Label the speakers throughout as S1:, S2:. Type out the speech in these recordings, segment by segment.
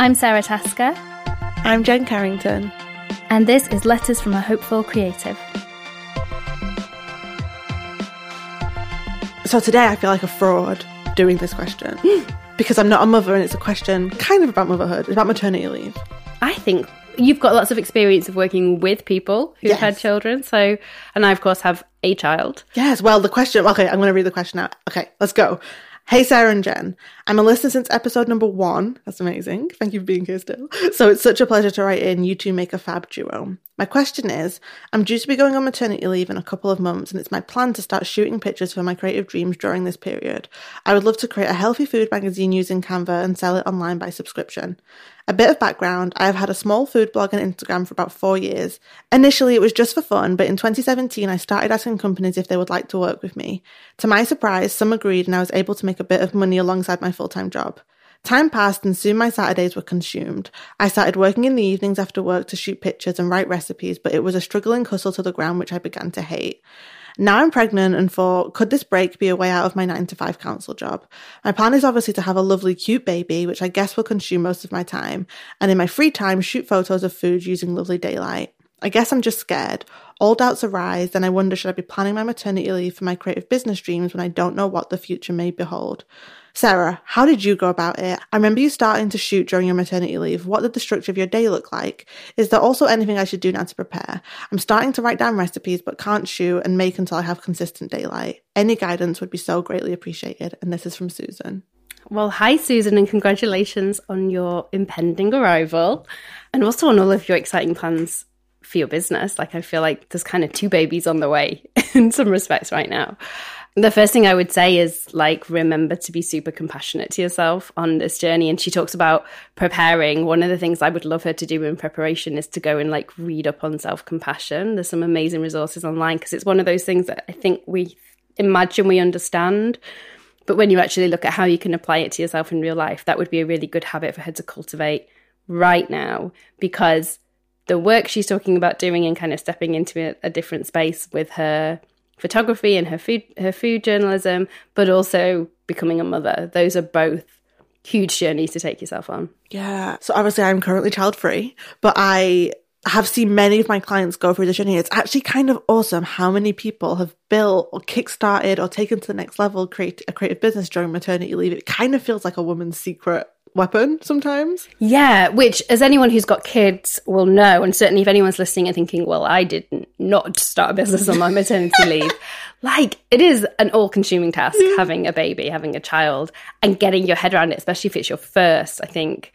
S1: I'm Sara Tasker.
S2: I'm Jen Carrington.
S1: And this is Letters from a Hopeful Creative.
S2: So today I feel like a fraud doing this question because I'm not a mother and it's a question kind of about motherhood. It's about maternity leave.
S3: I think you've got lots of experience of working with people who've
S2: Yes.
S3: had children. So, and I, of course, have a child.
S2: Yes, well, the question, okay, I'm going to read the question out. Okay, let's go. Hey, Sara and Jen. I'm a listener since episode number one. That's amazing. Thank you for being here still. So it's such a pleasure to write in. You two make a fab duo. My question is I'm due to be going on maternity leave in a couple of months, and it's my plan to start shooting pictures for my creative dreams during this period. I would love to create a healthy food magazine using Canva and sell it online by subscription. A bit of background I have had a small food blog and Instagram for about four years. Initially, it was just for fun, but in 2017, I started asking companies if they would like to work with me. To my surprise, some agreed, and I was able to make a bit of money alongside my full time job. Time passed, and soon my Saturdays were consumed. I started working in the evenings after work to shoot pictures and write recipes, but it was a struggling hustle to the ground which I began to hate. Now I'm pregnant and thought, could this break be a way out of my 9 to 5 council job? My plan is obviously to have a lovely, cute baby, which I guess will consume most of my time, and in my free time, shoot photos of food using lovely daylight. I guess I'm just scared. All doubts arise, and I wonder should I be planning my maternity leave for my creative business dreams when I don't know what the future may behold? Sara, how did you go about it? I remember you starting to shoot during your maternity leave. What did the structure of your day look like? Is there also anything I should do now to prepare? I'm starting to write down recipes but can't shoot and make until I have consistent daylight. Any guidance would be so greatly appreciated. And this is from Susan.
S3: Well, hi, Susan, and congratulations on your impending arrival and also on all of your exciting plans for your business. Like, I feel like there's kind of two babies on the way in some respects right now. The first thing I would say is like, remember to be super compassionate to yourself on this journey. And she talks about preparing. One of the things I would love her to do in preparation is to go and like read up on self compassion. There's some amazing resources online because it's one of those things that I think we imagine we understand. But when you actually look at how you can apply it to yourself in real life, that would be a really good habit for her to cultivate right now because the work she's talking about doing and kind of stepping into a, a different space with her photography and her food her food journalism, but also becoming a mother. Those are both huge journeys to take yourself on.
S2: Yeah. So obviously I'm currently child free, but I have seen many of my clients go through the journey. It's actually kind of awesome how many people have built or kickstarted or taken to the next level create a creative business during maternity leave. It kind of feels like a woman's secret weapon sometimes.
S3: Yeah, which as anyone who's got kids will know, and certainly if anyone's listening and thinking, well, I did not start a business on my maternity leave, like it is an all consuming task having a baby, having a child, and getting your head around it, especially if it's your first. I think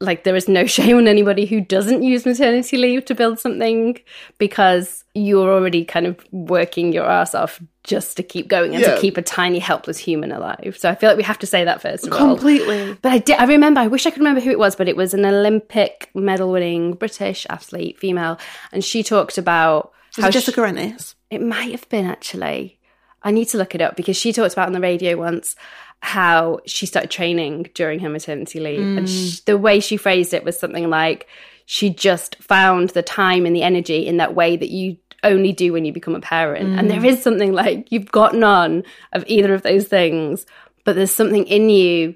S3: like there is no shame on anybody who doesn't use maternity leave to build something because you're already kind of working your ass off just to keep going and
S2: Yeah.
S3: to keep a tiny helpless human alive. So I feel like we have to say that first of all.
S2: Completely.
S3: But I did. I remember. I wish I could remember who it was, but it was an Olympic medal-winning British athlete, female, and she talked about
S2: Was
S3: how
S2: it
S3: she-
S2: Jessica Ennis?
S3: it might have been actually. I need to look it up because she talked about on the radio once how she started training during her maternity leave, and mm. sh- the way she phrased it was something like she just found the time and the energy in that way that you only do when you become a parent. And there mm. is something like you've got none of either of those things, but there's something in you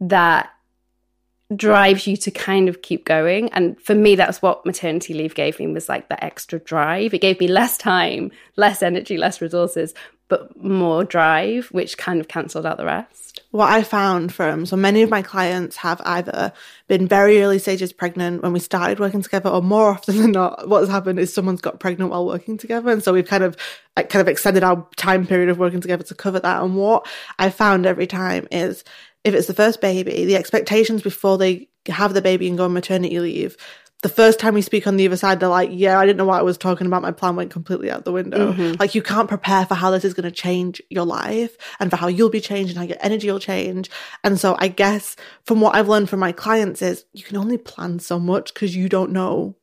S3: that drives you to kind of keep going. And for me, that's what maternity leave gave me was like that extra drive. It gave me less time, less energy, less resources, but more drive, which kind of cancelled out the rest.
S2: What I found from so many of my clients have either been very early stages pregnant when we started working together, or more often than not, what has happened is someone's got pregnant while working together, and so we've kind of kind of extended our time period of working together to cover that. And what I found every time is if it's the first baby, the expectations before they have the baby and go on maternity leave. The first time we speak on the other side, they're like, Yeah, I didn't know what I was talking about. My plan went completely out the window. Mm-hmm. Like, you can't prepare for how this is going to change your life and for how you'll be changed and how your energy will change. And so, I guess from what I've learned from my clients is you can only plan so much because you don't know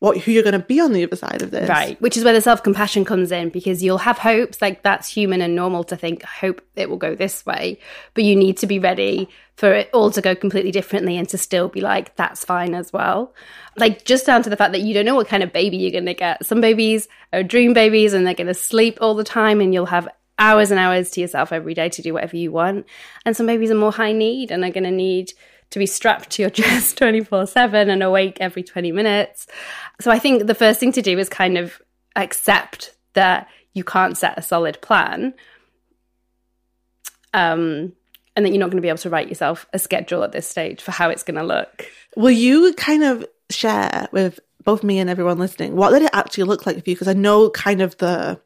S2: what who you're going to be on the other side of this.
S3: Right. Which is where the self compassion comes in because you'll have hopes, like that's human and normal to think, I hope it will go this way. But you need to be ready for it all to go completely differently and to still be like, that's fine as well. Like just down to the fact that you don't know what kind of baby you're going to get. Some babies are dream babies and they're going to sleep all the time and you'll have hours and hours to yourself every day to do whatever you want. And some babies are more high need and are going to need to be strapped to your chest 24 7 and awake every 20 minutes. So I think the first thing to do is kind of accept that you can't set a solid plan. Um, and that you're not going to be able to write yourself a schedule at this stage for how it's going to look.
S2: Will you kind of share with both me and everyone listening what did it actually look like for you? Because I know kind of the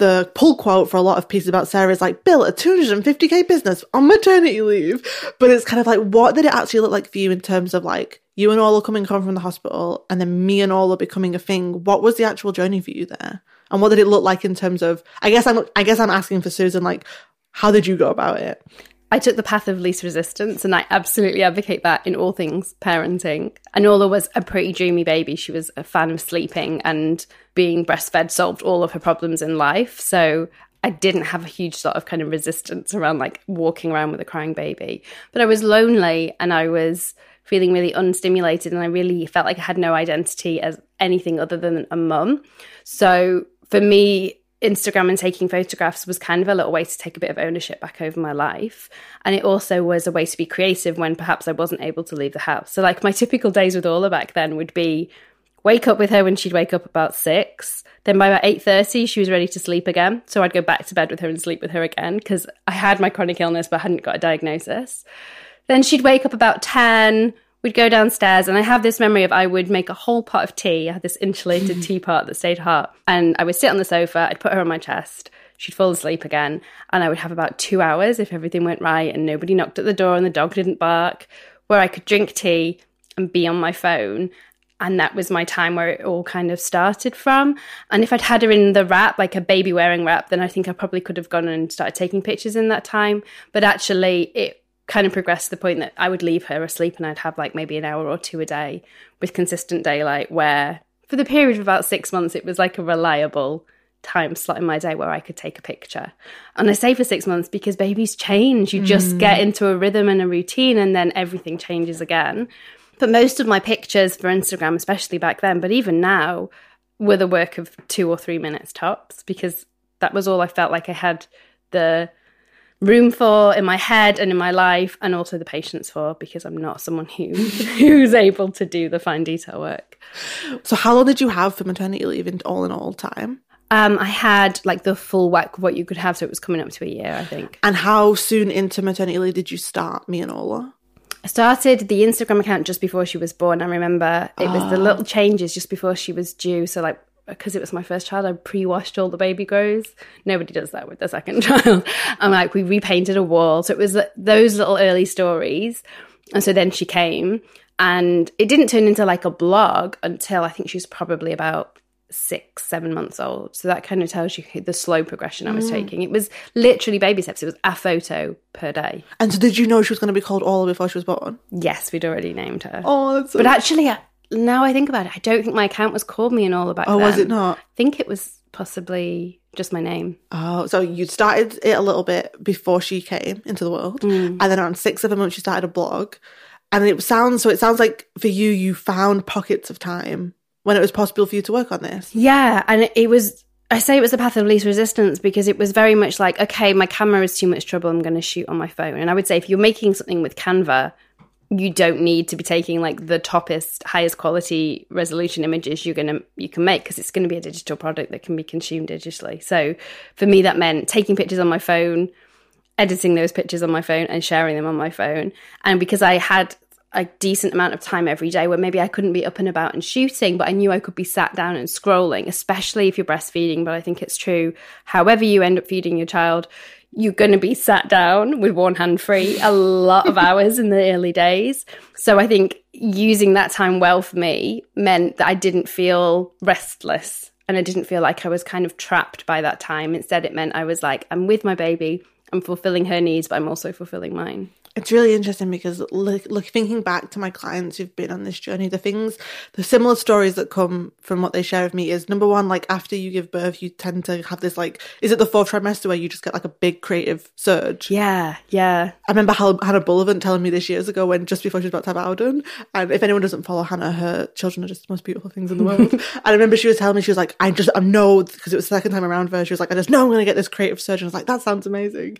S2: the pull quote for a lot of pieces about Sara is like built a 250k business on maternity leave. But it's kind of like what did it actually look like for you in terms of like you and Orla coming home from the hospital and then me and Orla becoming a thing? What was the actual journey for you there? And what did it look like in terms of I guess I'm I guess I'm asking for Susan like how did you go about it?
S3: I took the path of least resistance, and I absolutely advocate that in all things parenting. Anola was a pretty dreamy baby. She was a fan of sleeping, and being breastfed solved all of her problems in life. So I didn't have a huge sort of kind of resistance around like walking around with a crying baby. But I was lonely and I was feeling really unstimulated, and I really felt like I had no identity as anything other than a mum. So for me, Instagram and taking photographs was kind of a little way to take a bit of ownership back over my life. And it also was a way to be creative when perhaps I wasn't able to leave the house. So, like, my typical days with Orla back then would be wake up with her when she'd wake up about six. Then by about 8.30, she was ready to sleep again. So I'd go back to bed with her and sleep with her again because I had my chronic illness but hadn't got a diagnosis. Then she'd wake up about 10, we'd go downstairs and I have this memory of I would make a whole pot of tea. I had this insulated teapot that stayed hot. And I would sit on the sofa, I'd put her on my chest, she'd fall asleep again, and I would have about two hours if everything went right and nobody knocked at the door and the dog didn't bark, where I could drink tea and be on my phone. And that was my time where it all kind of started from. And if I'd had her in the wrap, like a baby wearing wrap, then I think I probably could have gone and started taking pictures in that time. But actually, it kind of progressed to the point that I would leave her asleep and I'd have like maybe an hour or two a day with consistent daylight where for the period of about six months it was like a reliable time slot in my day where I could take a picture. And I say for six months because babies change. You just mm. get into a rhythm and a routine and then everything changes again. But most of my pictures for Instagram, especially back then, but even now, were the work of two or three minutes tops because that was all I felt like I had the room for in my head and in my life and also the patience for because I'm not someone who who's able to do the fine detail work.
S2: So how long did you have for maternity leave in all in all time?
S3: Um, I had like the full whack of what you could have, so it was coming up to a year, I think.
S2: And how soon into maternity leave did you start me and Orla?
S3: I started the Instagram account just before she was born. I remember it was the ah. little changes just before she was due. So like because it was my first child, I pre-washed all the baby grows. Nobody does that with the second child. I'm like, we repainted a wall. So it was those little early stories. And so then she came and it didn't turn into like a blog until I think she was probably about six, seven months old. So that kind of tells you the slow progression I was mm. taking. It was literally baby steps. It was a photo per day.
S2: And so did you know she was going to be called Orla before she was born?
S3: Yes, we'd already named her.
S2: Oh, so
S3: But actually, now I think about it, I don't think my account was called me and all about.
S2: Oh, then. was it not?
S3: I think it was possibly just my name.
S2: Oh, so you started it a little bit before she came into the world, mm. and then on six of a month, you started a blog, and it sounds so. It sounds like for you, you found pockets of time when it was possible for you to work on this.
S3: Yeah, and it was. I say it was the path of least resistance because it was very much like, okay, my camera is too much trouble. I'm going to shoot on my phone. And I would say if you're making something with Canva, you don't need to be taking like the toppest highest quality resolution images you're going to you can make because it's going to be a digital product that can be consumed digitally so for me that meant taking pictures on my phone editing those pictures on my phone and sharing them on my phone and because i had a decent amount of time every day where maybe I couldn't be up and about and shooting, but I knew I could be sat down and scrolling, especially if you're breastfeeding. But I think it's true, however you end up feeding your child, you're going to be sat down with one hand free a lot of hours in the early days. So I think using that time well for me meant that I didn't feel restless and I didn't feel like I was kind of trapped by that time. Instead, it meant I was like, I'm with my baby, I'm fulfilling her needs, but I'm also fulfilling mine
S2: it's really interesting because look, look, thinking back to my clients who've been on this journey, the things, the similar stories that come from what they share with me is number one, like after you give birth, you tend to have this like, is it the fourth trimester where you just get like a big creative surge?
S3: Yeah, yeah.
S2: I remember Hannah Bullivant telling me this years ago when just before she was about to have Auden, and if anyone doesn't follow Hannah, her children are just the most beautiful things in the world. and I remember she was telling me she was like, I just I know because it was the second time around for her. She was like, I just know I'm going to get this creative surge. And I was like, that sounds amazing.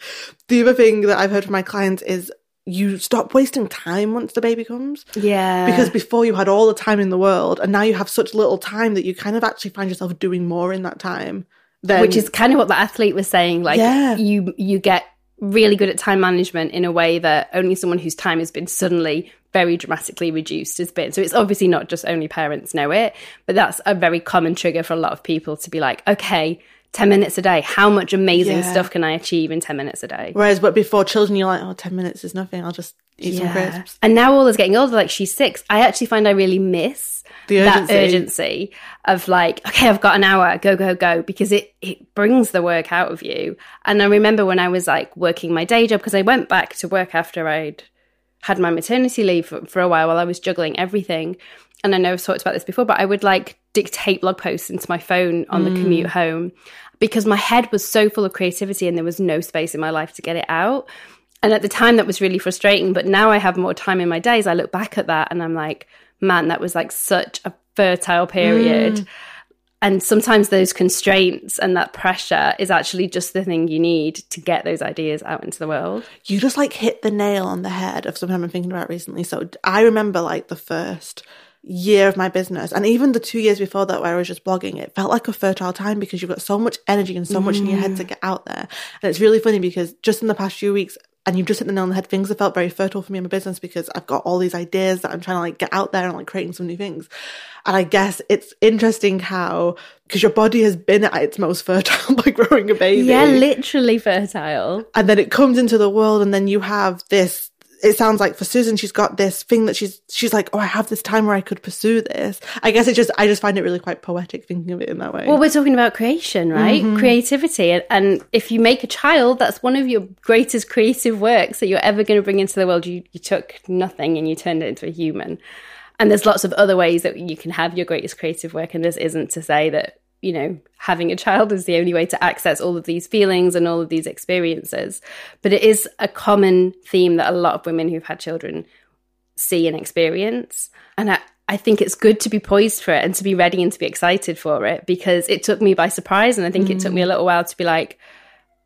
S2: The other thing that I've heard from my clients is you stop wasting time once the baby comes.
S3: Yeah.
S2: Because before you had all the time in the world, and now you have such little time that you kind of actually find yourself doing more in that time. Than,
S3: Which is kind of what the athlete was saying. Like
S2: Yeah.
S3: you you get really good at time management in a way that only someone whose time has been suddenly very dramatically reduced has been. So it's obviously not just only parents know it, but that's a very common trigger for a lot of people to be like, okay, 10 minutes a day, how much amazing
S2: Yeah.
S3: stuff can I achieve in 10 minutes a day?
S2: Whereas, but before children, you're like, oh, 10 minutes is nothing. I'll just eat some crisps.
S3: And now all is getting older, like she's six. I actually find I really miss
S2: The
S3: that
S2: urgency.
S3: urgency of like, okay, I've got an hour, go, go, go, because it, it brings the work out of you. And I remember when I was like working my day job, because I went back to work after I'd had my maternity leave for, for a while while I was juggling everything. And I know I've talked about this before, but I would like dictate blog posts into my phone on the commute mm. home because my head was so full of creativity and there was no space in my life to get it out. And at the time, that was really frustrating. But now I have more time in my days. I look back at that and I'm like, man, that was like such a fertile period. Mm. And sometimes those constraints and that pressure is actually just the thing you need to get those ideas out into the world.
S2: you just like hit the nail on the head of something I've been thinking about recently. So I remember like the first year of my business and even the two years before that where I was just blogging, it felt like a fertile time because you've got so much energy and so much in your head to mm. get out there. And it's really funny because just in the past few weeks, and you've just hit the nail on the head, things have felt very fertile for me in my business because I've got all these ideas that I'm trying to like get out there and like creating some new things. And I guess it's interesting how, because your body has been at its most fertile by growing a baby
S3: Yeah, literally fertile.
S2: and then it comes into the world and then you have this it sounds like for Susan she's got this thing that she's she's like oh I have this time where I could pursue this I guess it just I just find it really quite poetic thinking of it in that way
S3: Well, we're talking about creation, right? Mm-hmm. Creativity. And, and if you make a child, that's one of your greatest creative works that you're ever going to bring into the world. You, you took nothing and you turned it into a human. And there's lots of other ways that you can have your greatest creative work. And this isn't to say that, you know, having a child is the only way to access all of these feelings and all of these experiences. But it is a common theme that a lot of women who've had children see and experience. And I, I think it's good to be poised for it and to be ready and to be excited for it because it took me by surprise. And I think it took me a mm. little while to be like,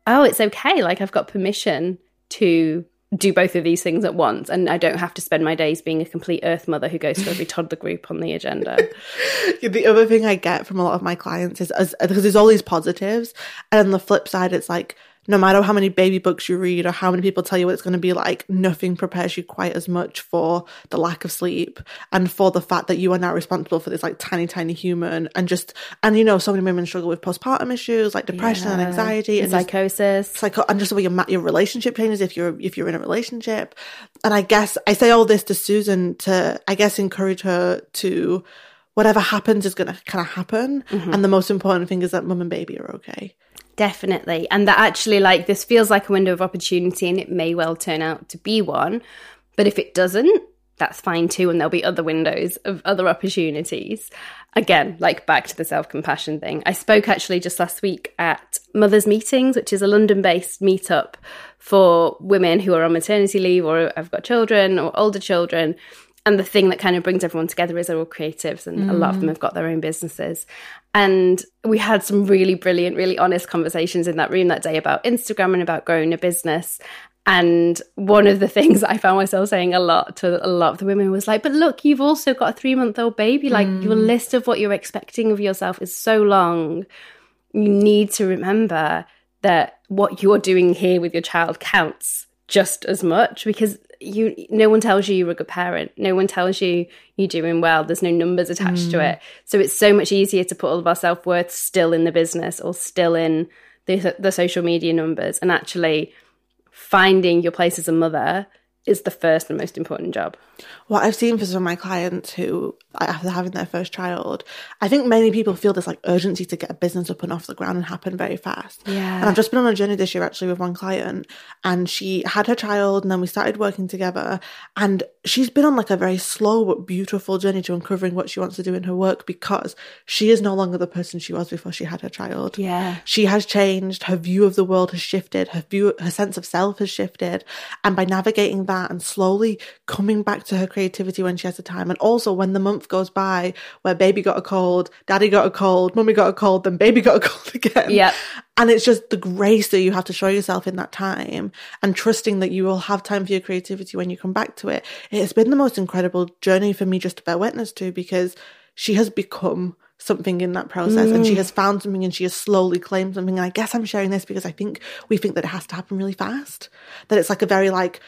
S3: oh, it's okay. Like I've got permission to do both of these things at once. And I don't have to spend my days being a complete earth mother who goes to every toddler group on the agenda.
S2: the other thing I get from a lot of my clients is as, because there's all these positives and on the flip side it's like no matter how many baby books you read or how many people tell you what it's going to be like, nothing prepares you quite as much for the lack of sleep and for the fact that you are now responsible for this like tiny, tiny human. And just, and you know, so many women struggle with postpartum issues like depression and anxiety and just,
S3: Psychosis.
S2: psycho and just the way your your relationship changes if you're if you're in a relationship. And I guess I say all this to Susan to I guess encourage her to whatever happens is going to kind of happen. Mm-hmm. And the most important thing is that mum and baby are okay.
S3: Definitely. And that actually, like, this feels like a window of opportunity and it may well turn out to be one. But if it doesn't, that's fine too. And there'll be other windows of other opportunities. Again, like back to the self compassion thing. I spoke actually just last week at Mothers Meetings, which is a London based meetup for women who are on maternity leave or have got children or older children. And the thing that kind of brings everyone together is they're all creatives, and a lot of them mm. have got their own businesses. And we had some really brilliant, really honest conversations in that room that day about Instagram and about growing a business. And one of the things I found myself saying a lot to a lot of the women was like, but look, you've also got a three month old baby. Like, your mm. list of what you're expecting of yourself is so long. You need to remember that what you're doing here with your child counts just as much because you no one tells you you're a good parent. No one tells you you're doing well. There's no numbers attached to mm. it. So it's so much easier to put all of our self-worth still in the business or still in the, the social media numbers and actually finding your place as a mother is the first and most important job
S2: What I've seen for some of my clients who, after having their first child, I think many people feel this like urgency to get a business up and off the ground and happen very fast.
S3: Yeah.
S2: And I've just been on a journey this year actually with one client, and she had her child, and then we started working together. And she's been on like a very slow but beautiful journey to uncovering what she wants to do in her work because she is no longer the person she was before she had her child.
S3: Yeah.
S2: She has changed. Her view of the world has shifted. Her view, her sense of self has shifted. And by navigating that that and slowly coming back to her creativity when she has the time. And also when the month goes by where baby got a cold, daddy got a cold, mummy got a cold, then baby got a cold again.
S3: Yeah.
S2: And it's just the grace that you have to show yourself in that time and trusting that you will have time for your creativity when you come back to it. It has been the most incredible journey for me just to bear witness to because she has become something in that process and she mm. has found something and she has slowly claimed something. And I guess I'm sharing this because I think we think that it has to happen really fast. That it's like a very like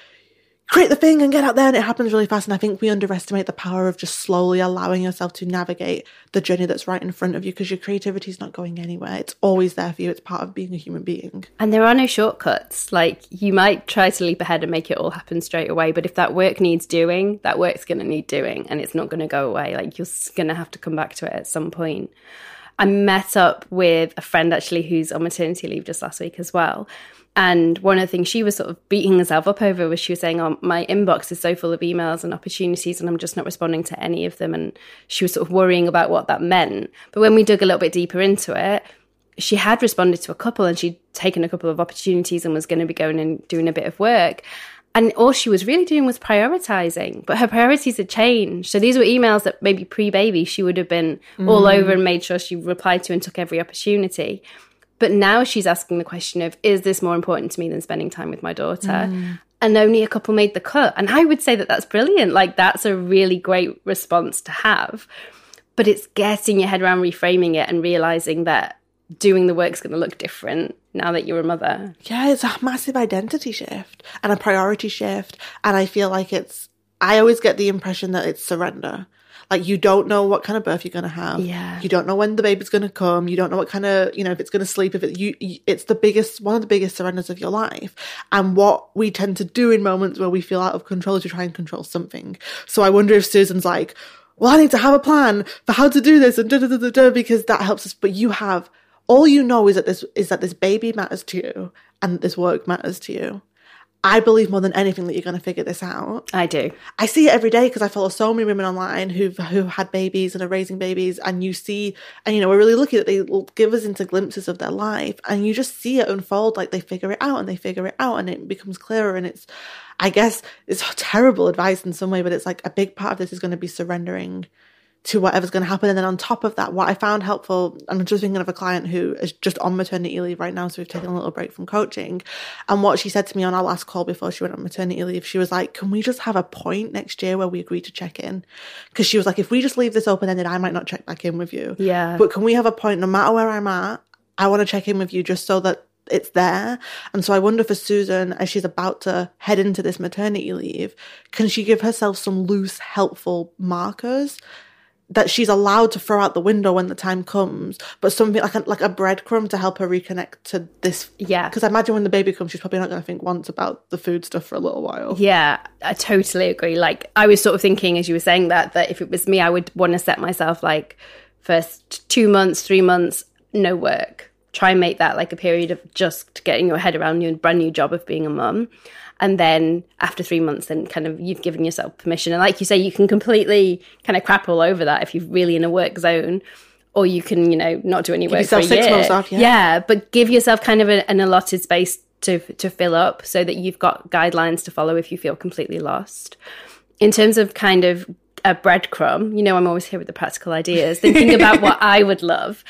S2: create the thing and get out there and it happens really fast. And I think we underestimate the power of just slowly allowing yourself to navigate the journey that's right in front of you because your creativity is not going anywhere. It's always there for you. It's part of being a human being.
S3: And there are no shortcuts. Like you might try to leap ahead and make it all happen straight away, but if that work needs doing, that work's going to need doing and it's not going to go away. Like you're going to have to come back to it at some point. I met up with a friend actually who's on maternity leave just last week as well. And one of the things she was sort of beating herself up over was she was saying, Oh, my inbox is so full of emails and opportunities, and I'm just not responding to any of them. And she was sort of worrying about what that meant. But when we dug a little bit deeper into it, she had responded to a couple and she'd taken a couple of opportunities and was going to be going and doing a bit of work. And all she was really doing was prioritizing, but her priorities had changed. So these were emails that maybe pre baby she would have been all mm. over and made sure she replied to and took every opportunity. But now she's asking the question of, is this more important to me than spending time with my daughter? Mm. And only a couple made the cut. And I would say that that's brilliant. Like, that's a really great response to have. But it's getting your head around reframing it and realizing that doing the work's going to look different now that you're a mother.
S2: Yeah, it's a massive identity shift and a priority shift. And I feel like it's, I always get the impression that it's surrender. Like you don't know what kind of birth you're going to have.
S3: Yeah.
S2: You don't know when the baby's going to come. You don't know what kind of, you know, if it's going to sleep, if it, you, it's the biggest, one of the biggest surrenders of your life. And what we tend to do in moments where we feel out of control is to try and control something. So I wonder if Susan's like, well, I need to have a plan for how to do this and da da da da da because that helps us. But you have, all you know is that this, is that this baby matters to you and that this work matters to you. I believe more than anything that you're going to figure this out.
S3: I do.
S2: I see it every day because I follow so many women online who've who had babies and are raising babies, and you see, and you know, we're really lucky that they give us into glimpses of their life, and you just see it unfold. Like they figure it out and they figure it out, and it becomes clearer. And it's, I guess, it's terrible advice in some way, but it's like a big part of this is going to be surrendering to whatever's going to happen. And then on top of that, what I found helpful, I'm just thinking of a client who is just on maternity leave right now. So we've taken a little break from coaching. And what she said to me on our last call before she went on maternity leave, she was like, can we just have a point next year where we agree to check in? Because she was like, if we just leave this open ended, I might not check back in with you.
S3: Yeah.
S2: But can we have a point, no matter where I'm at, I want to check in with you just so that it's there. And so I wonder for Susan, as she's about to head into this maternity leave, can she give herself some loose, helpful markers that she's allowed to throw out the window when the time comes, but something like a, like a breadcrumb to help her reconnect to this.
S3: Yeah.
S2: Because I imagine when the baby comes, she's probably not going to think once about the food stuff for a little while.
S3: Yeah, I totally agree. Like I was sort of thinking as you were saying that that if it was me, I would want to set myself like first two months, three months, no work. Try and make that like a period of just getting your head around your brand new job of being a mum. And then after three months, then kind of you've given yourself permission. And like you say, you can completely kind of crap all over that if you're really in a work zone. Or you can, you know, not do any work
S2: yourself
S3: for a
S2: six
S3: year.
S2: months off, yeah.
S3: yeah, but give yourself kind of a, an allotted space to to fill up so that you've got guidelines to follow if you feel completely lost. In terms of kind of a breadcrumb, you know, I'm always here with the practical ideas, thinking about what I would love.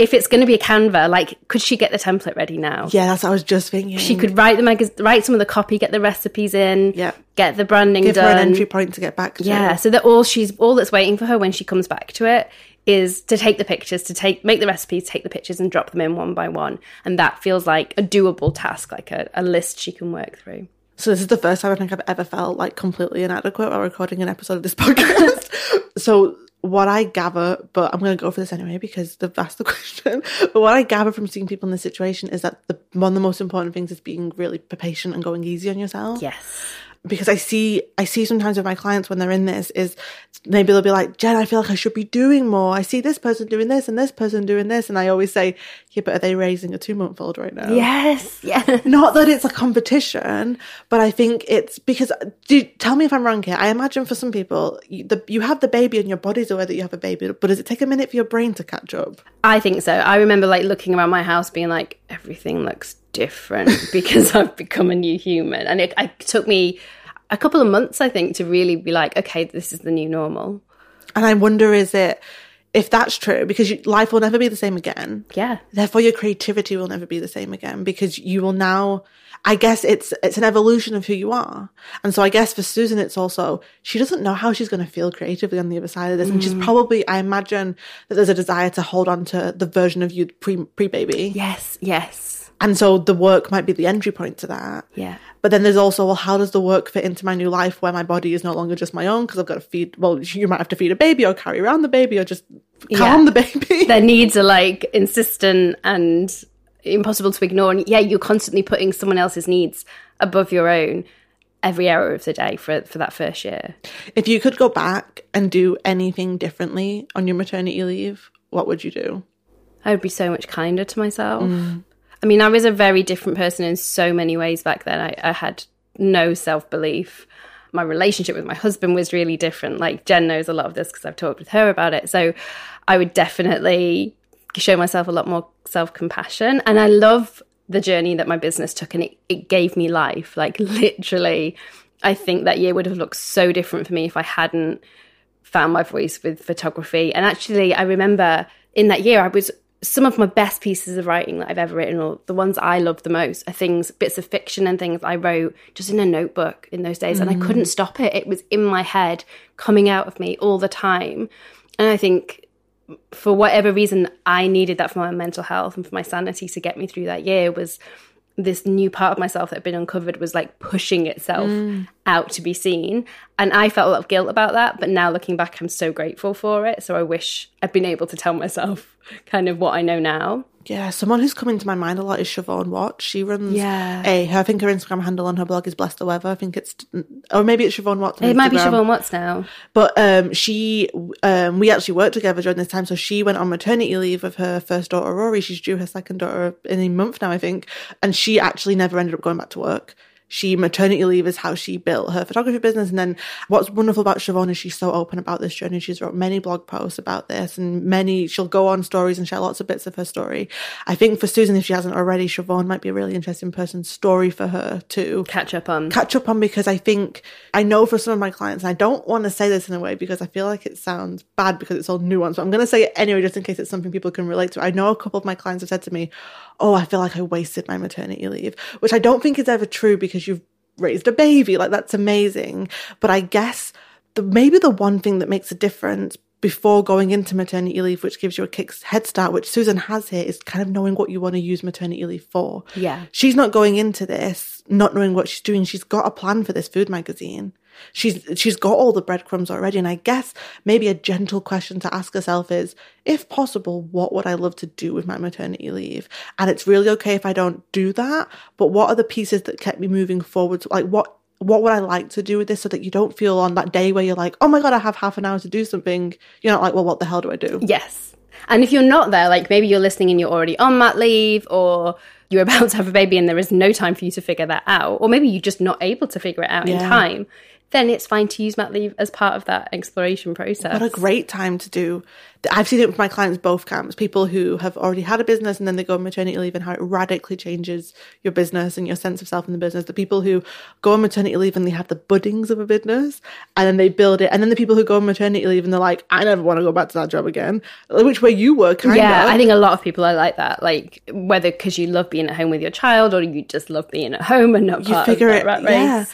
S3: If it's going to be a Canva, like, could she get the template ready now?
S2: Yeah, that's what I was just thinking.
S3: She could write the mag- write some of the copy, get the recipes in,
S2: Yeah.
S3: get the branding
S2: give
S3: done.
S2: her an entry point to get back to.
S3: Yeah, so that all she's all that's waiting for her when she comes back to it is to take the pictures, to take make the recipes, take the pictures, and drop them in one by one. And that feels like a doable task, like a, a list she can work through.
S2: So this is the first time I think I've ever felt like completely inadequate while recording an episode of this podcast. so what I gather, but I'm going to go for this anyway because they've asked the question. But what I gather from seeing people in this situation is that the one of the most important things is being really patient and going easy on yourself.
S3: Yes.
S2: Because I see I see sometimes with my clients when they're in this is maybe they'll be like, Jen, I feel like I should be doing more. I see this person doing this and this person doing this, and I always say, yeah, but are they raising a two month old right now?
S3: Yes. Yes.
S2: Not that it's a competition, but I think it's because. Do, tell me if I'm wrong here. I imagine for some people, you, the, you have the baby and your body's aware that you have a baby, but does it take a minute for your brain to catch up?
S3: I think so. I remember like looking around my house, being like, everything looks different because I've become a new human, and it, it took me. a couple of months, I think, to really be like, okay, this is the new normal.
S2: And I wonder, is it, if that's true, because you, life will never be the same again.
S3: Yeah.
S2: Therefore, your creativity will never be the same again because you will now, I guess it's, it's an evolution of who you are. And so I guess for Susan, it's also, she doesn't know how she's going to feel creatively on the other side of this. And she's mm. probably, I imagine that there's a desire to hold on to the version of you pre, pre-baby.
S3: Yes. Yes.
S2: And so the work might be the entry point to that.
S3: Yeah.
S2: But then there's also, well, how does the work fit into my new life where my body is no longer just my own because I've got to feed, well, you might have to feed a baby or carry around the baby or just calm
S3: Yeah.
S2: the baby.
S3: Their needs are like insistent and impossible to ignore. And yeah, you're constantly putting someone else's needs above your own every hour of the day for for that first year.
S2: if you could go back and do anything differently on your maternity leave, what would you do?
S3: I would be so much kinder to myself. Mm. I mean, I was a very different person in so many ways back then. I, I had no self belief. My relationship with my husband was really different. Like, Jen knows a lot of this because I've talked with her about it. So, I would definitely show myself a lot more self compassion. And I love the journey that my business took, and it, it gave me life. Like, literally, I think that year would have looked so different for me if I hadn't found my voice with photography. And actually, I remember in that year, I was some of my best pieces of writing that I've ever written, or the ones I love the most, are things, bits of fiction and things I wrote just in a notebook in those days. And I couldn't mm. stop it. It was in my head, coming out of me all the time. And I think for whatever reason, I needed that for my mental health and for my sanity to get me through that year was this new part of myself that had been uncovered was like pushing itself mm. Out to be seen. And I felt a lot of guilt about that. But now looking back, I'm so grateful for it. So I wish I'd been able to tell myself kind of what I know now.
S2: Yeah, someone who's come into my mind a lot is Siobhan Watts. She runs
S3: Yeah.
S2: a, her, I think her Instagram handle on her blog is Bless the Weather. I think it's, or maybe it's Siobhan Watts.
S3: It might be
S2: Instagram.
S3: Siobhan Watts now.
S2: But um, she, um, we actually worked together during this time. So she went on maternity leave with her first daughter, Rory. She's due her second daughter in a month now, I think. And she actually never ended up going back to work. She maternity leave is how she built her photography business. And then what's wonderful about Siobhan is she's so open about this journey. She's wrote many blog posts about this and many, she'll go on stories and share lots of bits of her story. I think for Susan, if she hasn't already, Siobhan might be a really interesting person's story for her too
S3: Catch up on.
S2: catch up on because I think I know for some of my clients, and I don't want to say this in a way because I feel like it sounds bad because it's all nuanced, but I'm going to say it anyway just in case it's something people can relate to. I know a couple of my clients have said to me, Oh, I feel like I wasted my maternity leave, which I don't think is ever true because you've raised a baby. Like, that's amazing. But I guess the, maybe the one thing that makes a difference before going into maternity leave, which gives you a kick head start, which Susan has here, is kind of knowing what you want to use maternity leave for.
S3: Yeah.
S2: She's not going into this not knowing what she's doing. She's got a plan for this food magazine. She's she's got all the breadcrumbs already. And I guess maybe a gentle question to ask herself is, if possible, what would I love to do with my maternity leave? And it's really okay if I don't do that. But what are the pieces that kept me moving forward? Like what what would I like to do with this so that you don't feel on that day where you're like, oh my God, I have half an hour to do something. You're not like, well, what the hell do I do?
S3: Yes. And if you're not there, like maybe you're listening and you're already on mat leave or you're about to have a baby and there is no time for you to figure that out, or maybe you're just not able to figure it out in time, then it's fine to use mat leave as part of that exploration process.
S2: What a great time to do. I've seen it with my clients both camps. People who have already had a business and then they go on maternity leave and how it radically changes your business and your sense of self in the business. The people who go on maternity leave and they have the buddings of a business and then they build it. And then the people who go on maternity leave and they're like, I never want to go back to that job again. Which way you were kind
S3: yeah,
S2: of.
S3: I think a lot of people are like that. Like whether because you love being at home with your child or you just love being at home and not
S2: you
S3: part
S2: figure
S3: of that
S2: it
S3: rat race.
S2: yeah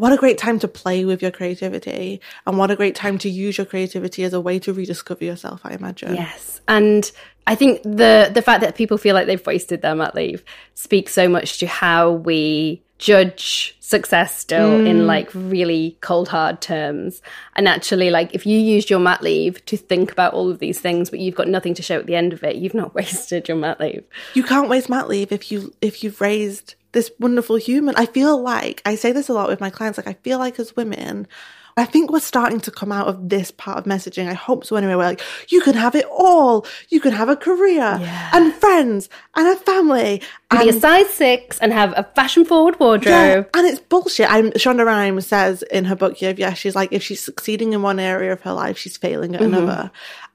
S2: what a great time to play with your creativity and what a great time to use your creativity as a way to rediscover yourself i imagine
S3: Yes, and I think the the fact that people feel like they've wasted their mat leave speaks so much to how we judge success still in mm. like really cold hard terms. And actually, like if you used your mat leave to think about all of these things, but you've got nothing to show at the end of it, you've not wasted your mat leave.
S2: you can't waste mat leave if you if you've raised this wonderful human i feel like i say this a lot with my clients like i feel like as women I think we're starting to come out of this part of messaging. I hope so anyway. We're like, you can have it all. You can have a career and friends and a family.
S3: Be a size six and have a fashion forward
S2: yeah,
S3: wardrobe.
S2: and it's bullshit. I'm, Shonda Rhimes says in her book, yeah, yeah, she's like, if she's succeeding in one area of her life, she's failing at mm-hmm. another.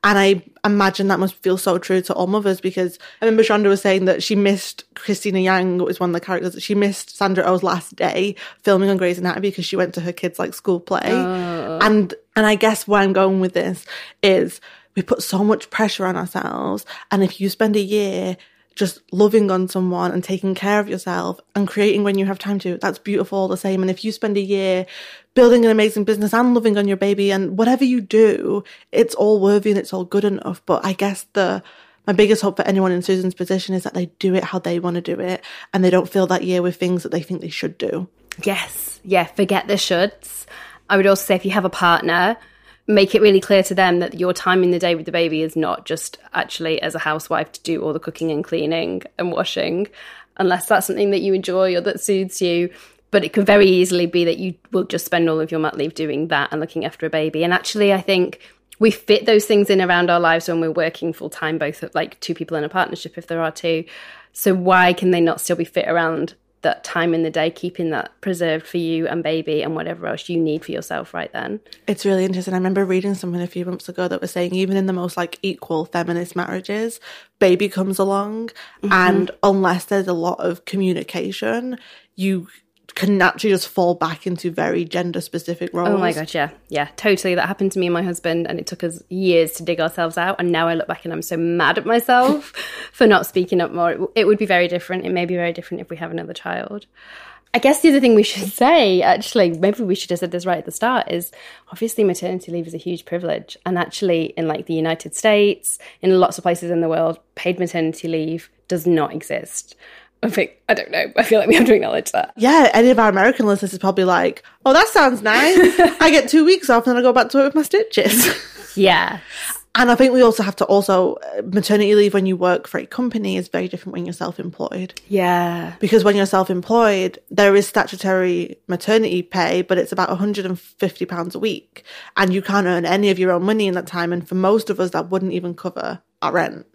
S2: And I imagine that must feel so true to all mothers because I remember Shonda was saying that she missed Cristina Yang, was one of the characters, that she missed Sandra Oh's last day filming on Grey's Anatomy because she went to her kids' like school play. Oh. And and I guess where I'm going with this is we put so much pressure on ourselves. And if you spend a year just loving on someone and taking care of yourself and creating when you have time to, that's beautiful all the same. And if you spend a year building an amazing business and loving on your baby and whatever you do, it's all worthy and it's all good enough. But I guess the, my biggest hope for anyone in Susan's position is that they do it how they want to do it and they don't fill that year with things that they think they should do.
S3: Yes. Yeah. Forget the shoulds. I would also say if you have a partner, make it really clear to them that your time in the day with the baby is not just actually as a housewife to do all the cooking and cleaning and washing, unless that's something that you enjoy or that soothes you. But it could very easily be that you will just spend all of your mat leave doing that and looking after a baby. And actually, I think we fit those things in around our lives when we're working full time, both like two people in a partnership, if there are two. So why can they not still be fit around that time in the day, keeping that preserved for you and baby and whatever else you need for yourself right then.
S2: It's really interesting. I remember reading something a few months ago that was saying even in the most like equal feminist marriages, baby comes along mm-hmm. and unless there's a lot of communication, you can naturally just fall back into very gender specific roles.
S3: Oh my god, yeah. Yeah, totally. That happened to me and my husband and it took us years to dig ourselves out and now I look back and I'm so mad at myself for not speaking up more. It would be very different. It may be very different if we have another child. I guess the other thing we should say, actually, maybe we should have said this right at the start, is obviously maternity leave is a huge privilege. And actually, in like the United States, in lots of places in the world, paid maternity leave does not exist. I think I don't know. I feel like we have to acknowledge that.
S2: Yeah, any of our American listeners is probably like, "Oh, that sounds nice. I get two weeks off, and then I go back to work with my stitches."
S3: yeah,
S2: and I think we also have to also uh, maternity leave when you work for a company is very different when you're self-employed.
S3: Yeah,
S2: because when you're self-employed, there is statutory maternity pay, but it's about 150 pounds a week, and you can't earn any of your own money in that time. And for most of us, that wouldn't even cover our rent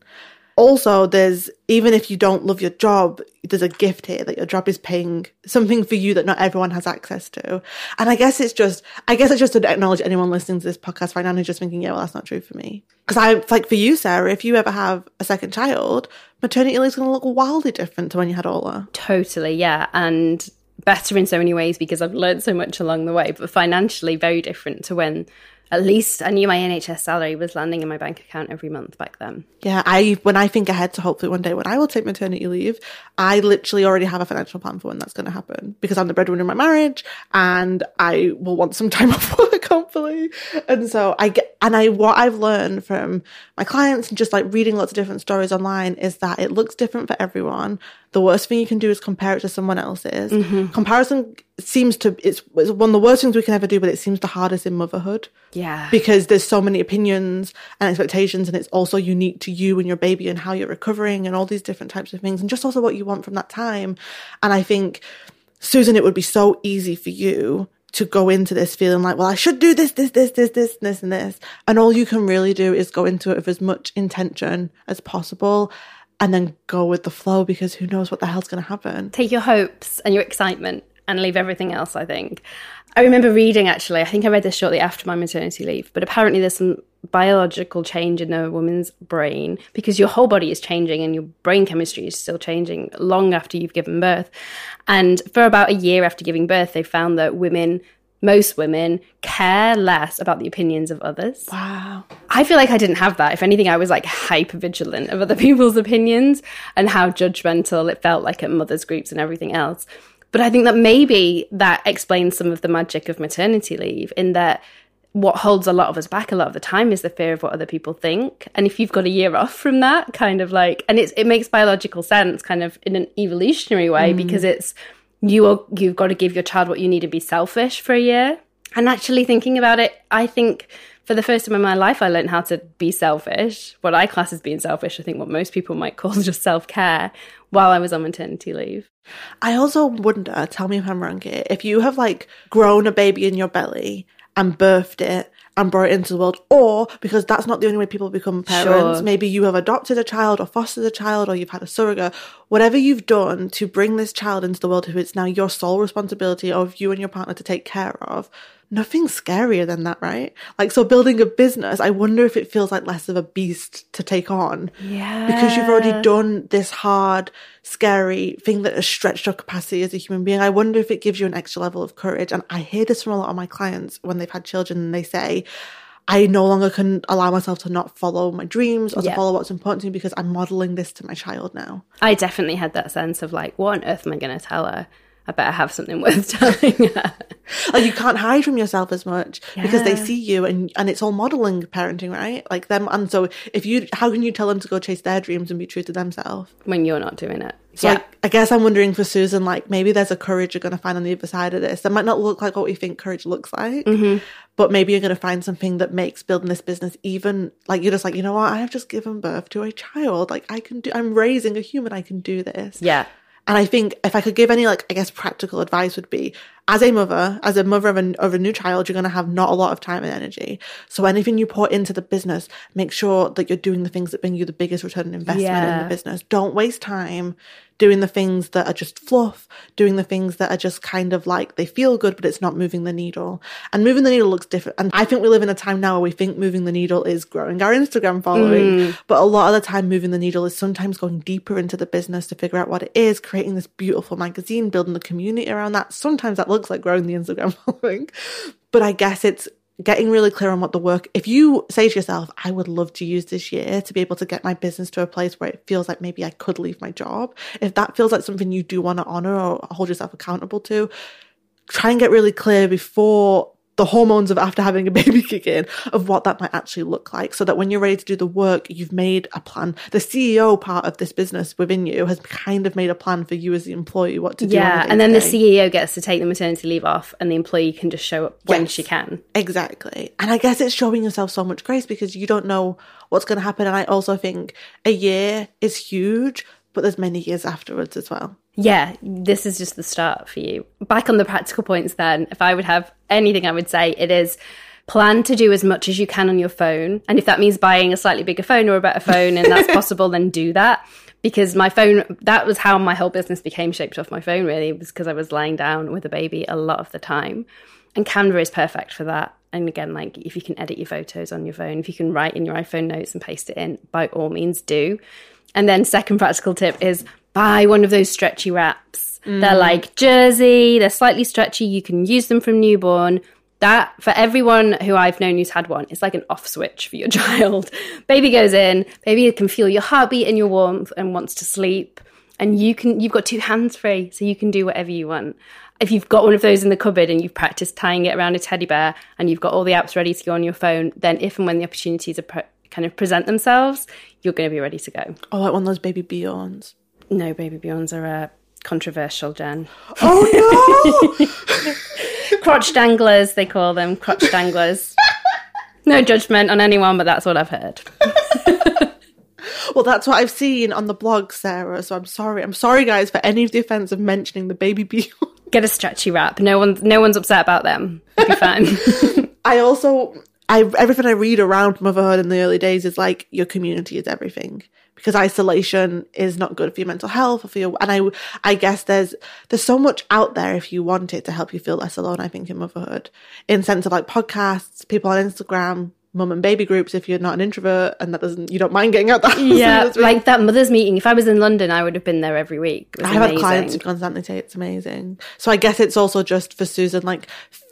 S2: also there's even if you don't love your job there's a gift here that your job is paying something for you that not everyone has access to. And i guess it's just i guess it's just to acknowledge anyone listening to this podcast right now who's just thinking yeah well that's not true for me. Because i like for you sara if you ever have a second child maternity leave is going to look wildly different to when you had orla.
S3: Totally yeah and better in so many ways because i've learned so much along the way but financially very different to when at least I knew my NHS salary was landing in my bank account every month back then.
S2: Yeah, I when I think ahead to hopefully one day when I will take maternity leave, I literally already have a financial plan for when that's going to happen because I'm the breadwinner in my marriage and I will want some time off work hopefully. And so I get and I what I've learned from my clients and just like reading lots of different stories online is that it looks different for everyone the worst thing you can do is compare it to someone else's. Mm-hmm. Comparison seems to it's, it's, one of the worst things we can ever do, but it seems the hardest in motherhood.
S3: Yeah,
S2: because there's so many opinions and expectations, and it's also unique to you and your baby and how you're recovering and all these different types of things, and just also what you want from that time. And I think Susan, it would be so easy for you to go into this feeling like, well, I should do this, this, this, this, this, this, and this. And all you can really do is go into it with as much intention as possible and then go with the flow because who knows what the hell's going to happen.
S3: Take your hopes and your excitement and leave everything else, I think. I remember reading actually, I think I read this shortly after my maternity leave, but apparently there's some biological change in a woman's brain because your whole body is changing and your brain chemistry is still changing long after you've given birth. And for about a year after giving birth, they found that women most women care less about the opinions of others.
S2: Wow.
S3: I feel like I didn't have that. If anything, I was like hyper vigilant of other people's opinions and how judgmental it felt like at mothers' groups and everything else. But I think that maybe that explains some of the magic of maternity leave in that what holds a lot of us back a lot of the time is the fear of what other people think. And if you've got a year off from that, kind of like, and it's, it makes biological sense kind of in an evolutionary way mm. because it's, you are, you've got to give your child what you need to be selfish for a year. And actually thinking about it, I think for the first time in my life, I learned how to be selfish. What I class as being selfish, I think what most people might call just self care while I was on maternity leave.
S2: I also wonder, uh, tell me if I'm wrong here, if you have like grown a baby in your belly and birthed it and brought it into the world, or because that's not the only way people become parents. Sure. Maybe you have adopted a child or fostered a child or you've had a surrogate. Whatever you've done to bring this child into the world who it's now your sole responsibility of you and your partner to take care of, nothing's scarier than that, right? Like, so building a business, I wonder if it feels like less of a beast to take on.
S3: Yeah.
S2: Because you've already done this hard, scary thing that has stretched your capacity as a human being. I wonder if it gives you an extra level of courage. And I hear this from a lot of my clients when they've had children and they say, I no longer can allow myself to not follow my dreams or
S3: Yeah.
S2: to follow what's important to me because I'm modeling this to my child now.
S3: I definitely had that sense of like, what on earth am I going to tell her? I better have something worth telling her.
S2: Like you can't hide from yourself as much because they see you and and it's all modeling parenting, right? Like them and so if you how can you tell them to go chase their dreams and be true to themselves?
S3: when you're not doing it.
S2: So
S3: yeah.
S2: I, I guess I'm wondering for Susan, like maybe there's a courage you're going to find on the other side of this. That might not look like what we think courage looks like,
S3: Mm-hmm.
S2: but maybe you're going to find something that makes building this business even like you're just like, you know what? I have just given birth to a child. Like I can do, I'm raising a human. I can do this.
S3: yeah.
S2: And I think if I could give any, like, I guess practical advice would be as a mother, as a mother of a, of a new child, you're going to have not a lot of time and energy. So anything you put into the business, make sure that you're doing the things that bring you the biggest return on investment in the business. Don't waste time doing the things that are just fluff, doing the things that are just kind of like they feel good, but it's not moving the needle. And moving the needle looks different. And I think we live in a time now where we think moving the needle is growing our Instagram following. Mm. But a lot of the time, moving the needle is sometimes going deeper into the business to figure out what it is, creating this beautiful magazine, building the community around that. Sometimes that looks like growing the Instagram following. But I guess it's getting really clear on what the work if you say to yourself i would love to use this year to be able to get my business to a place where it feels like maybe i could leave my job if that feels like something you do want to honor or hold yourself accountable to try and get really clear before the hormones of after having a baby kick in of what that might actually look like so that when you're ready to do the work you've made a plan the ceo part of this business within you has kind of made a plan for you as the employee what to do
S3: Yeah.
S2: the
S3: And then the. CEO gets to take the maternity leave off and the employee can just show up when
S2: Yes.
S3: she can.
S2: Exactly. And I guess it's showing yourself so much grace because you don't know what's going to happen. And I also think a year is huge, but there's many years afterwards as well.
S3: Yeah, this is just the start for you. Back on the practical points, then, if I would have anything, I would say it is plan to do as much as you can on your phone. And if that means buying a slightly bigger phone or a better phone and that's possible, then do that. Because my phone, that was how my whole business became shaped off my phone, really, was because I was lying down with a baby a lot of the time. And Canva is perfect for that. And again, like if you can edit your photos on your phone, if you can write in your iPhone notes and paste it in, by all means do. And then second practical tip is buy one of those stretchy wraps. They're mm. like jersey, they're slightly stretchy, you can use them from newborn. That for everyone who I've known who's had one, it's like an off switch for your child. baby goes in, baby can feel your heartbeat and your warmth and wants to sleep. And you can you've got two hands free, so you can do whatever you want. If you've got one of those in the cupboard and you've practiced tying it around a teddy bear and you've got all the apps ready to go on your phone, then if and when the opportunities are pre- kind of present themselves, you're going to be ready to go.
S2: Oh, like one of those baby Bjorns.
S3: No, baby Bjorns are uh, controversial, Jen.
S2: Oh no!
S3: Crotch danglers, they call them. Crotch danglers. No judgment on anyone, but that's what I've heard.
S2: well, that's what I've seen on the blog, Sara. So I'm sorry. I'm sorry, guys, for any of the offense of mentioning the baby Bjorn.
S3: Get a stretchy wrap. No one's no one's upset about them. You'll be fine.
S2: I also, I everything I read around motherhood in the early days is like your community is everything because isolation is not good for your mental health or for your. And I, I guess there's there's so much out there if you want it to help you feel less alone. I think in motherhood, in sense of like podcasts, people on Instagram. Mum and baby groups if you're not an introvert and that doesn't you don't mind getting out house.
S3: yeah, like that mother's meeting. If I was in London, I would have been there every week.
S2: I've had clients who constantly say it's amazing. So I guess it's also just for Susan, like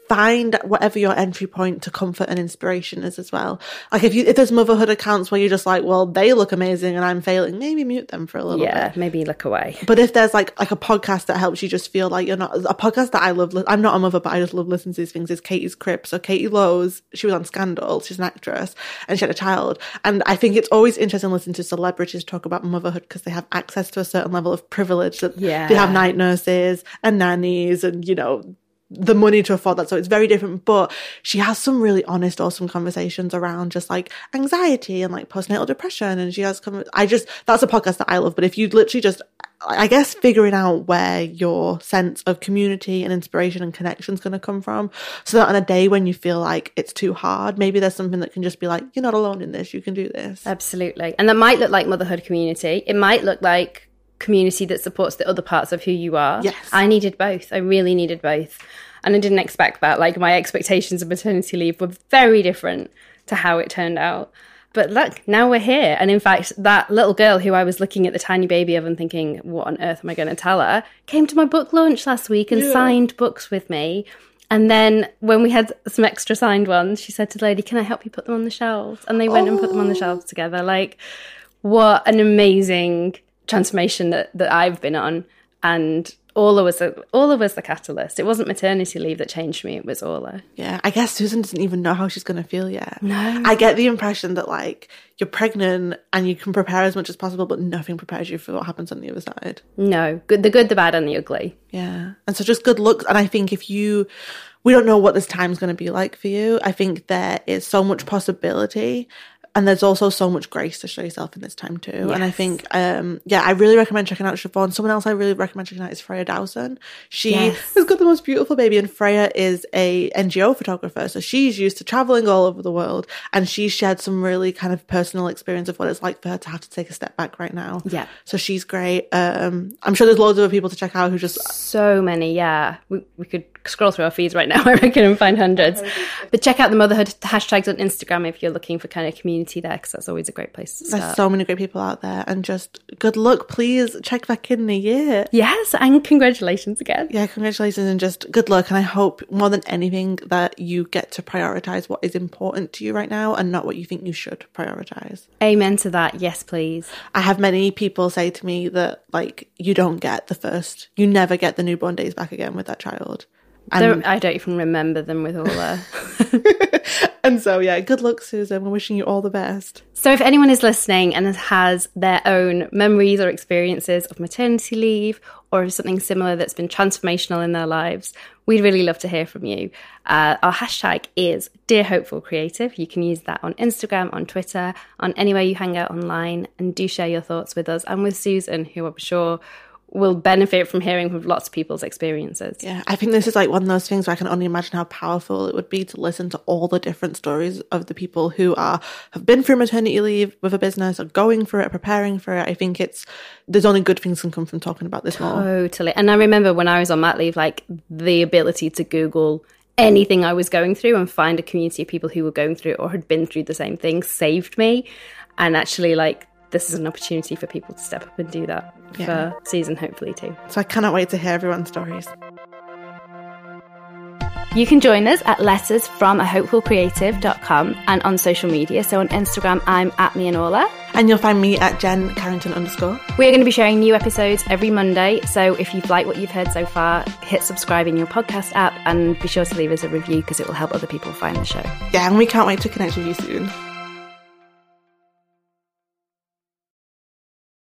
S2: find whatever your entry point to comfort and inspiration is as well. Like if you if there's motherhood accounts where you're just like, well, they look amazing and I'm failing, maybe mute them for a little
S3: Yeah,
S2: bit.
S3: maybe look away.
S2: But if there's like like a podcast that helps you just feel like you're not a podcast that I love, I'm not a mother, but I just love listening to these things. Is Katie's Crib. So Katie Lowes, she was on Scandal. She's an actress and she had a child. And I think it's always interesting listening to celebrities talk about motherhood because they have access to a certain level of privilege that
S3: Yeah.
S2: they have night nurses and nannies and you know the money to afford that. So it's very different. But she has some really honest, awesome conversations around just like anxiety and like postnatal depression. And she has come, I just, that's a podcast that I love. But if you literally just, I guess figuring out where your sense of community and inspiration and connection is going to come from. So that on a day when you feel like it's too hard, maybe there's something that can just be like, you're not alone in this. You can do this.
S3: Absolutely. And that might look like motherhood community. It might look like community that supports the other parts of who you are.
S2: Yes.
S3: I needed both. I really needed both. And I didn't expect that. Like my expectations of maternity leave were very different to how it turned out. But look, now we're here. And in fact, that little girl who I was looking at the tiny baby of and thinking, what on earth am I going to tell her, came to my book launch last week and signed books with me. And then when we had some extra signed ones, she said to the lady, Can I help you put them on the shelves? And they went and put them on the oh. shelves together. Like, what an amazing transformation that, that I've been on. And Orla was the, Orla was the catalyst. It wasn't maternity leave that changed me. It was Orla.
S2: Yeah, I guess Susan doesn't even know how she's going to feel yet. No. I get the impression that, like, you're pregnant and you can prepare as much as possible, but nothing prepares you for what happens on the other side.
S3: No, good, the good, the bad, and the ugly.
S2: Yeah. And so just good luck. And I think if you, we don't know what this time's going to be like for you. I think there is so much possibility and there's also so much grace to show yourself in this time too. Yes. And I think, um, yeah, I really recommend checking out Siobhan. Someone else I really recommend checking out is Freya Dowson. She yes. has got the most beautiful baby, and Freya is a NGO photographer, so she's used to traveling all over the world, and she shared some really kind of personal experience of what it's like for her to have to take a step back right now.
S3: Yeah,
S2: so she's great. Um, I'm sure there's loads of other people to check out who just
S3: so many. Yeah, we we could scroll through our feeds right now, I reckon, and find hundreds. But check out the motherhood hashtags on Instagram if you're looking for kind of community there because that's always a great place to start.
S2: There's so many great people out there, and just good luck. Please check back in a year.
S3: Yes, and congratulations again.
S2: Yeah, congratulations, and just good luck. And I hope more than anything that you get to prioritize what is important to you right now and not what you think you should prioritize.
S3: Amen to that. Yes, please.
S2: I have many people say to me that like you don't get the first, you never get the newborn days back again with that child.
S3: And, I don't even remember them with all that.
S2: and so, yeah, good luck, Susan. We're wishing you all the best.
S3: So, if anyone is listening and has their own memories or experiences of maternity leave or of something similar that's been transformational in their lives, we'd really love to hear from you. Uh, our hashtag is Dear Hopeful Creative. You can use that on Instagram, on Twitter, on anywhere you hang out online, and do share your thoughts with us and with Susan, who I'm sure will benefit from hearing from lots of people's experiences.
S2: Yeah, I think this is like one of those things where I can only imagine how powerful it would be to listen to all the different stories of the people who are have been through maternity leave with a business or going for it, preparing for it. I think it's there's only good things can come from talking about this
S3: more. Totally. And I remember when I was on mat leave, like the ability to Google anything I was going through and find a community of people who were going through or had been through the same thing saved me. And actually like this is an opportunity for people to step up and do that yeah. for Susan hopefully too.
S2: So I cannot wait to hear everyone's stories.
S1: You can join us at letters from a hopefulcreative.com and on social media. So on Instagram, I'm at me and Orla.
S2: And you'll find me at Jen Carrington underscore.
S1: We're going to be sharing new episodes every Monday. So if you've liked what you've heard so far, hit subscribe in your podcast app and be sure to leave us a review because it will help other people find the show.
S2: Yeah, and we can't wait to connect with you soon.